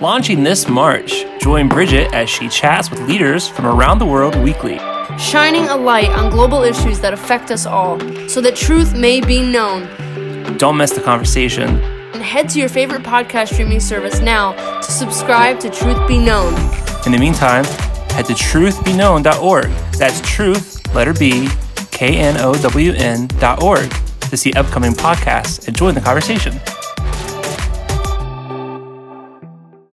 Launching this March, join Bridget as she chats with leaders from around the world weekly. Shining a light on global issues that affect us all so that truth may be known. Don't miss the conversation. And head to your favorite podcast streaming service now to subscribe to Truth Be Known. In the meantime, head to truthbeknown.org. That's truth, letter B, K N O W N.org to see upcoming podcasts and join the conversation.